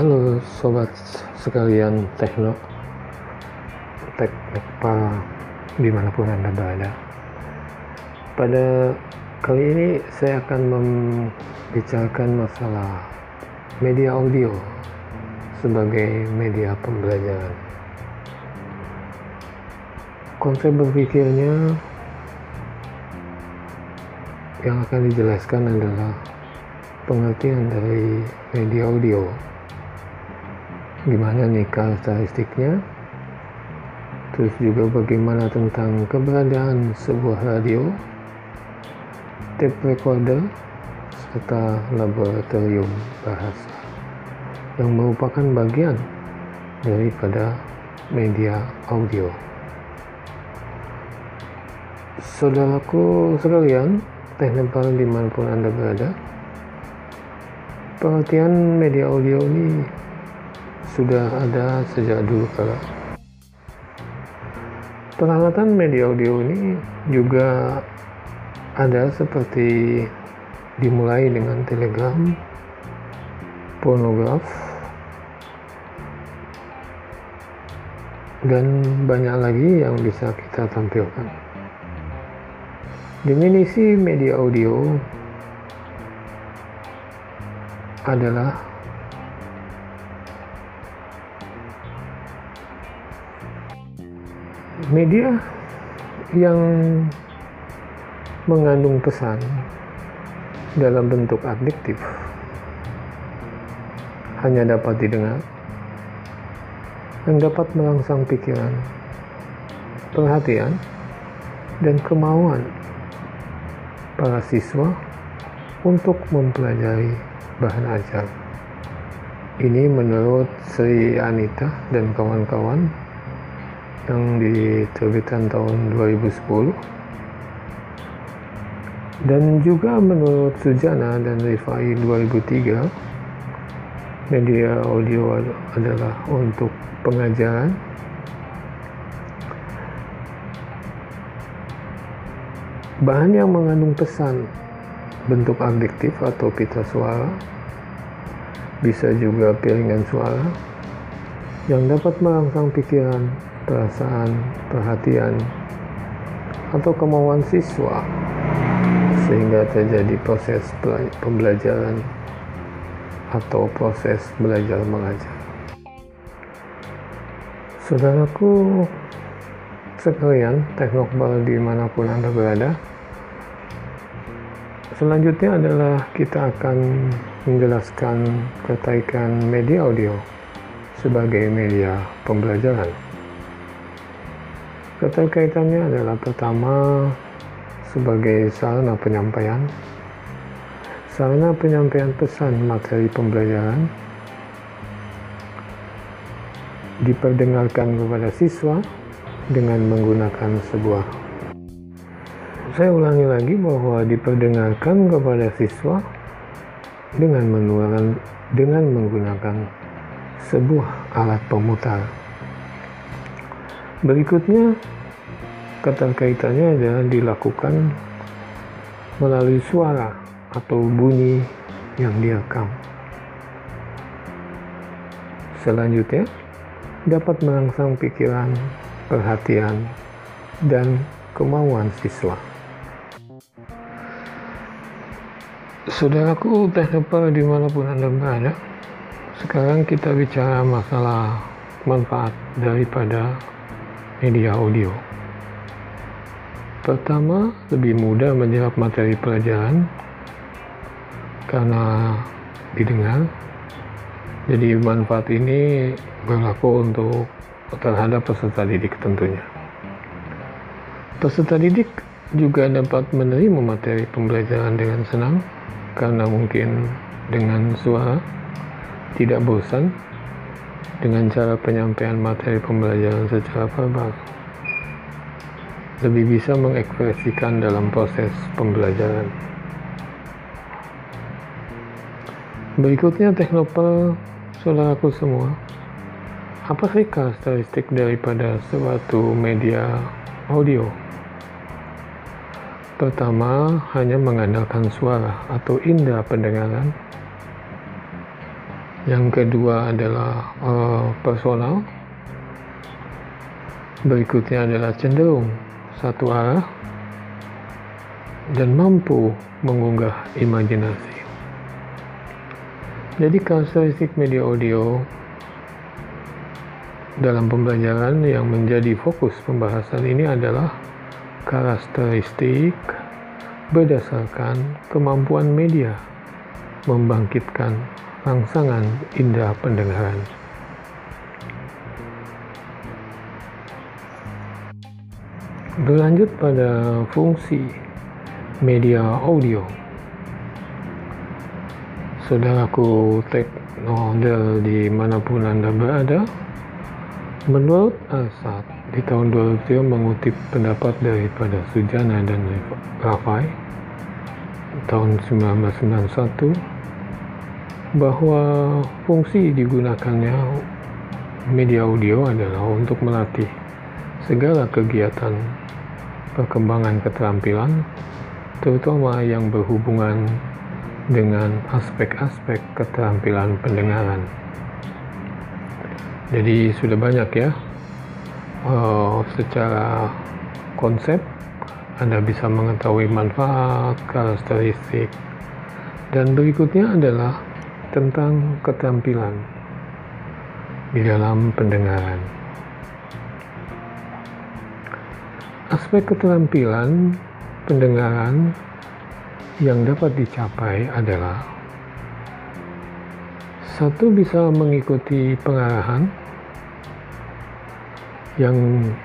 Halo sobat sekalian tekno teknikpa di mana pun anda berada. Pada kali ini saya akan membicarakan masalah media audio sebagai media pembelajaran. Konsep berpikirnya yang akan dijelaskan adalah pengertian dari media audio gimana nih karakteristiknya? Terus juga bagaimana tentang keberadaan sebuah radio tape recorder serta laboratorium bahasa yang merupakan bagian daripada media audio. Saudaraku sekalian teknik di mana pun anda berada pengertian media audio ini sudah ada sejak dulu kala. Peralatan media audio ini juga ada seperti dimulai dengan telegram, pornograf, dan banyak lagi yang bisa kita tampilkan. Definisi media audio adalah media yang mengandung pesan dalam bentuk adiktif hanya dapat didengar yang dapat merangsang pikiran, perhatian, dan kemauan para siswa untuk mempelajari bahan ajar. Ini menurut Sri Anita dan kawan-kawan yang diterbitkan tahun 2010 dan juga menurut Sujana dan Rifai 2003 media audio adalah untuk pengajaran. Bahan yang mengandung pesan bentuk adjektif atau pita suara bisa juga piringan suara yang dapat merangsang pikiran perasaan, perhatian, atau kemauan siswa sehingga terjadi proses pembelajaran atau proses belajar mengajar. Saudaraku sekalian, teknokbal di mana pun Anda berada, selanjutnya adalah kita akan menjelaskan keterkaitan media audio sebagai media pembelajaran. Keterkaitannya adalah pertama sebagai sarana penyampaian, sarana penyampaian pesan materi pembelajaran. Diperdengarkan kepada siswa dengan menggunakan sebuah. Saya ulangi lagi bahwa diperdengarkan kepada siswa dengan menggunakan dengan menggunakan sebuah alat pemutar Berikutnya, keterkaitannya adalah dilakukan melalui suara atau bunyi yang direkam. Selanjutnya, dapat merangsang pikiran, perhatian, dan kemauan siswa. Saudaraku, teknoper di mana pun Anda berada, sekarang kita bicara masalah manfaat daripada media audio. Pertama, lebih mudah menjawab materi pelajaran karena didengar. Jadi manfaat ini berlaku untuk terhadap peserta didik tentunya. Peserta didik juga dapat menerima materi pembelajaran dengan senang karena mungkin dengan suara tidak bosan dengan cara penyampaian materi pembelajaran secara verbal lebih bisa mengekspresikan dalam proses pembelajaran. Berikutnya teknopel saudaraku semua. Apa sih karakteristik daripada suatu media audio? Pertama, hanya mengandalkan suara atau indera pendengaran Yang kedua adalah uh, personal. Berikutnya adalah cenderung satu arah dan mampu mengunggah imajinasi. Jadi karakteristik media audio dalam pembelajaran yang menjadi fokus pembahasan ini adalah karakteristik berdasarkan kemampuan media membangkitkan rangsangan indera pendengaran. Berlanjut pada fungsi media audio. Saudaraku teknoder mana pun Anda berada, menurut Asad di tahun 2000 mengutip pendapat daripada Sujana dan Rafai tahun 1991 bahwa fungsi digunakannya media audio adalah untuk melatih segala kegiatan perkembangan keterampilan terutama yang berhubungan dengan aspek-aspek keterampilan pendengaran. Jadi sudah banyak ya uh, secara konsep Anda bisa mengetahui manfaat, karakteristik, dan berikutnya adalah tentang keterampilan di dalam pendengaran. Aspek keterampilan pendengaran yang dapat dicapai adalah satu bisa mengikuti pengarahan yang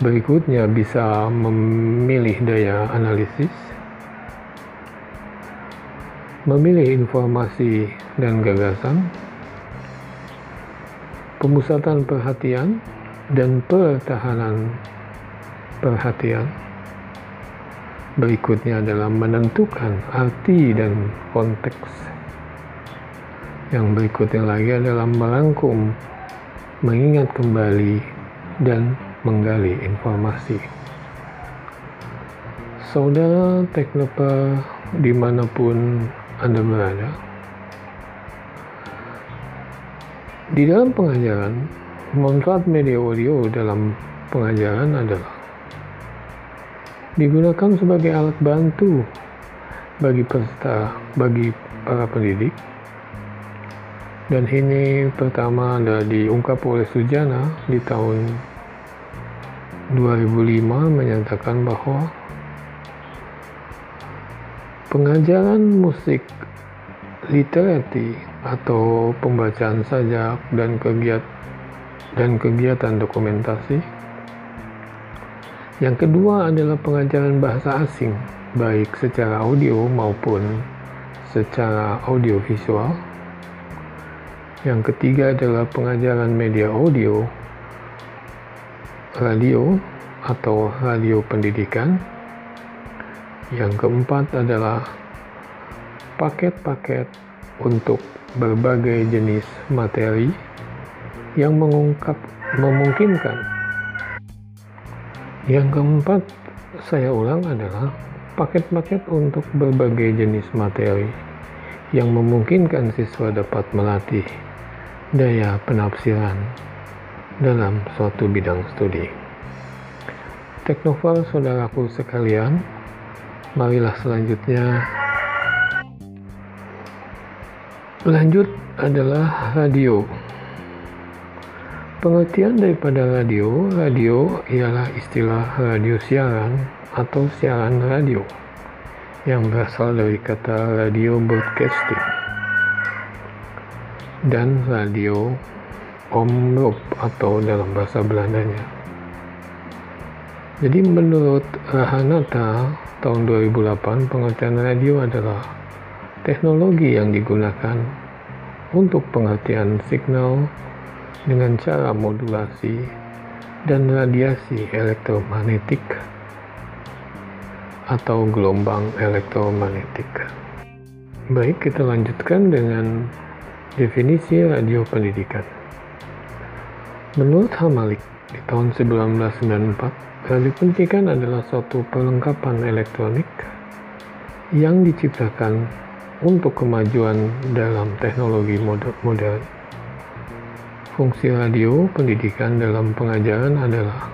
berikutnya bisa memilih daya analisis memilih informasi dan gagasan pemusatan perhatian dan pertahanan perhatian Berikutnya adalah menentukan arti dan konteks. Yang berikutnya lagi adalah merangkum, mengingat kembali, dan menggali informasi. Saudara teknoper di mana pun Anda berada, di dalam pengajaran, manfaat media audio dalam pengajaran adalah digunakan sebagai alat bantu bagi peserta, bagi para pendidik. Dan ini pertama ada diungkap oleh Sujana di tahun 2005 menyatakan bahwa pengajaran musik literati atau pembacaan sajak dan kegiatan dan kegiatan dokumentasi yang kedua adalah pengajaran bahasa asing, baik secara audio maupun secara audio visual. Yang ketiga adalah pengajaran media audio, radio atau radio pendidikan. Yang keempat adalah paket-paket untuk berbagai jenis materi yang mengungkap memungkinkan yang keempat, saya ulang adalah paket-paket untuk berbagai jenis materi yang memungkinkan siswa dapat melatih daya penafsiran dalam suatu bidang studi. Teknoval saudaraku sekalian, marilah selanjutnya lanjut adalah radio. Pengertian daripada radio, radio ialah istilah radio siaran atau siaran radio yang berasal dari kata radio broadcasting dan radio omroep atau dalam bahasa Belandanya. Jadi menurut Rahanata tahun 2008 pengertian radio adalah teknologi yang digunakan untuk pengertian signal dengan cara modulasi dan radiasi elektromagnetik atau gelombang elektromagnetik. Baik, kita lanjutkan dengan definisi radio pendidikan. Menurut Hamalik, di tahun 1994, radio pendidikan adalah suatu perlengkapan elektronik yang diciptakan untuk kemajuan dalam teknologi modern Fungsi radio pendidikan dalam pengajaran adalah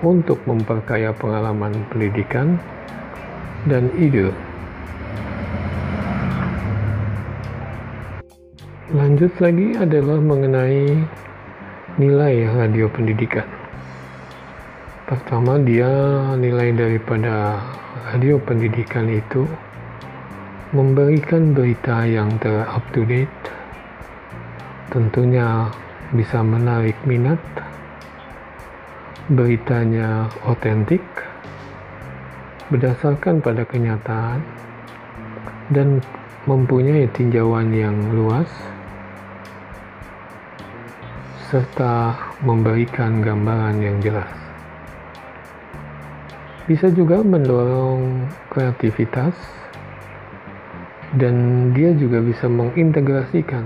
untuk memperkaya pengalaman pendidikan dan ide. Lanjut lagi adalah mengenai nilai radio pendidikan. Pertama, dia nilai daripada radio pendidikan itu memberikan berita yang ter-up to date, tentunya bisa menarik minat, beritanya otentik, berdasarkan pada kenyataan, dan mempunyai tinjauan yang luas, serta memberikan gambaran yang jelas. Bisa juga mendorong kreativitas, dan dia juga bisa mengintegrasikan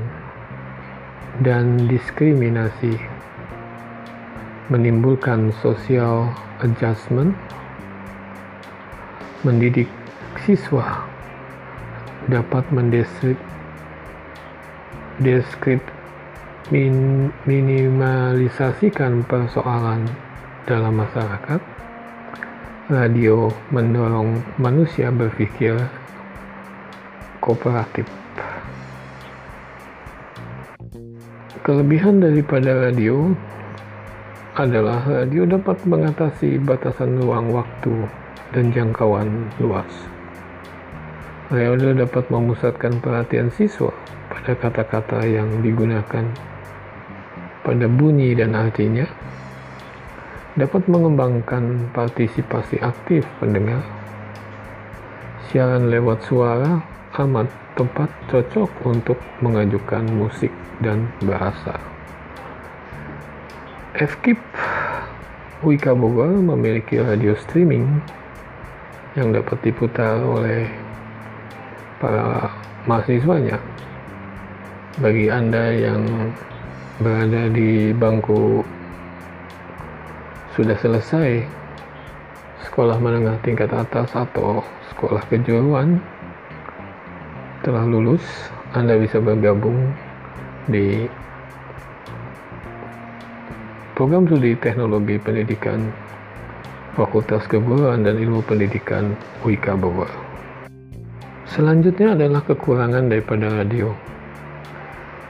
dan diskriminasi menimbulkan social adjustment mendidik siswa dapat mendeskrip deskrip min, minimalisasikan persoalan dalam masyarakat. Radio mendorong manusia berpikir kooperatif. Kelebihan daripada radio adalah radio dapat mengatasi batasan ruang waktu dan jangkauan luas. Radio dapat memusatkan perhatian siswa pada kata-kata yang digunakan pada bunyi dan artinya, dapat mengembangkan partisipasi aktif pendengar. Siaran lewat suara amat tepat cocok untuk mengajukan musik dan bahasa. FKIP Wika Bogor memiliki radio streaming yang dapat diputar oleh para mahasiswanya. Bagi Anda yang berada di bangku sudah selesai sekolah menengah tingkat atas atau sekolah kejuruan telah lulus, Anda bisa bergabung di program studi teknologi pendidikan Fakultas Keguruan dan Ilmu Pendidikan UIK Bogor. Selanjutnya adalah kekurangan daripada radio.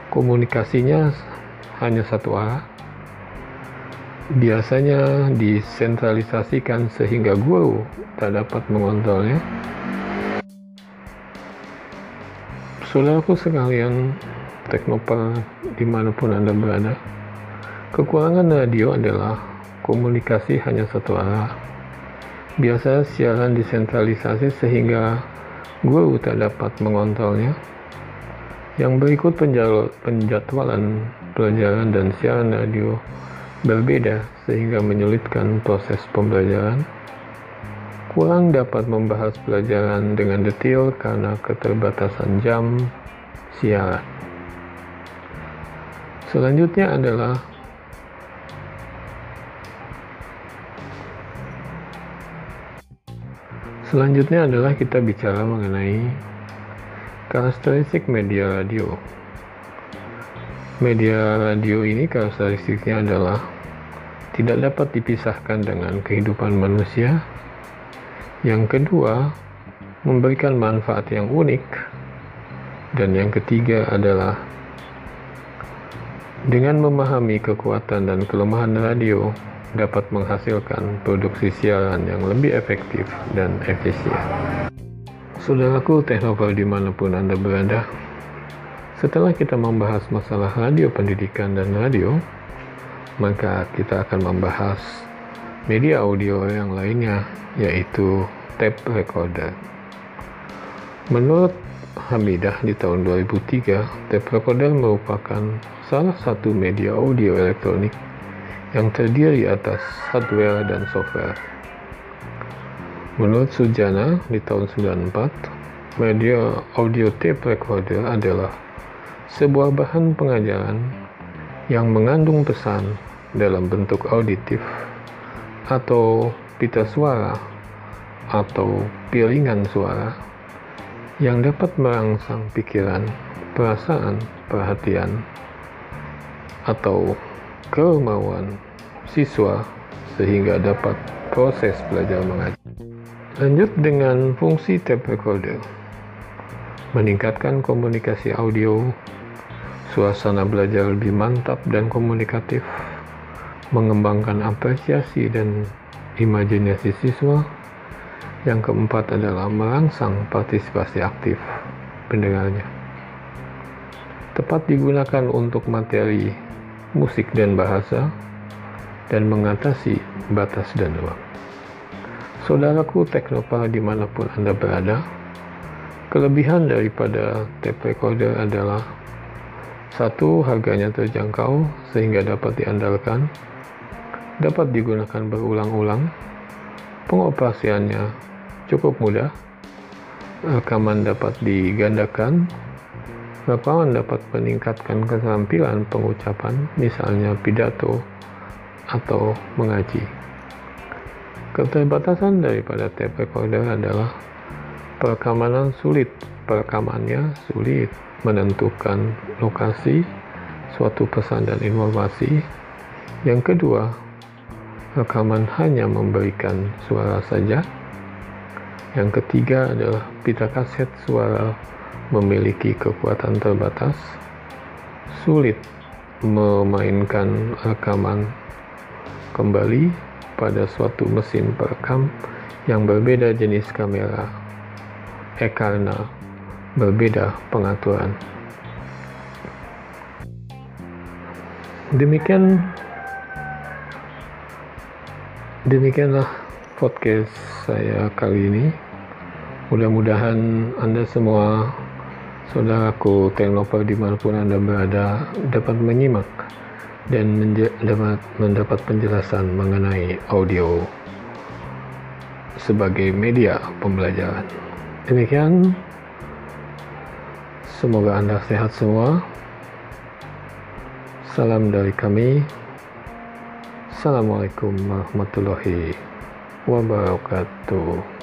Komunikasinya hanya satu arah. Biasanya disentralisasikan sehingga guru tak dapat mengontrolnya. Saudaraku sekalian, teknopa di mana pun Anda berada. Kekurangan radio adalah komunikasi hanya satu arah. Biasa siaran disentralisasi sehingga guru tak dapat mengontrolnya. Yang berikut penjadwalan pelajaran dan siaran radio berbeda sehingga menyulitkan proses pembelajaran. Kurang dapat membahas pelajaran dengan detail karena keterbatasan jam siaran. Selanjutnya adalah Selanjutnya adalah kita bicara mengenai karakteristik media radio. Media radio ini karakteristiknya adalah tidak dapat dipisahkan dengan kehidupan manusia. Yang kedua, memberikan manfaat yang unik. Dan yang ketiga adalah dengan memahami kekuatan dan kelemahan radio dapat menghasilkan produksi siaran yang lebih efektif dan efisien. Saudaraku teknopal di mana pun Anda berada, setelah kita membahas masalah radio pendidikan dan radio, maka kita akan membahas media audio yang lainnya, yaitu tape recorder. Menurut Hamidah di tahun 2003, tape recorder merupakan salah satu media audio elektronik yang terdiri atas hardware dan software. Menurut Sujana di tahun 94, media audio tape recorder adalah sebuah bahan pengajaran yang mengandung pesan dalam bentuk auditif atau pita suara atau piringan suara yang dapat merangsang pikiran, perasaan, perhatian, atau kemauan siswa sehingga dapat proses belajar mengajar. Lanjut dengan fungsi tape recorder. Meningkatkan komunikasi audio, suasana belajar lebih mantap dan komunikatif, mengembangkan apresiasi dan imajinasi siswa. Yang keempat adalah merangsang partisipasi aktif pendengarnya. Tepat digunakan untuk materi musik dan bahasa dan mengatasi batas dan ruang. Saudaraku teknopal di mana pun Anda berada, kelebihan daripada tape recorder adalah satu, harganya terjangkau sehingga dapat diandalkan, dapat digunakan berulang-ulang, pengoperasiannya cukup mudah, rekaman dapat digandakan, rekaman dapat meningkatkan keterampilan pengucapan, misalnya pidato atau mengaji. Keterbatasan daripada tape recorder adalah perekaman sulit, perekamannya sulit menentukan lokasi suatu pesan dan informasi. Yang kedua, rekaman hanya memberikan suara saja. Yang ketiga adalah pita kaset suara memiliki kekuatan terbatas, sulit memainkan rekaman kembali pada suatu mesin perekam yang berbeda jenis kamera, eh karena berbeda pengaturan. Demikian demikianlah podcast saya kali ini. Mudah-mudahan Anda semua saudaraku teknoper di mana pun Anda berada dapat menyimak dan dapat mendapat penjelasan mengenai audio sebagai media pembelajaran. Demikian Semoga Anda sehat semua. Salam dari kami. Assalamualaikum warahmatullahi wabarakatuh.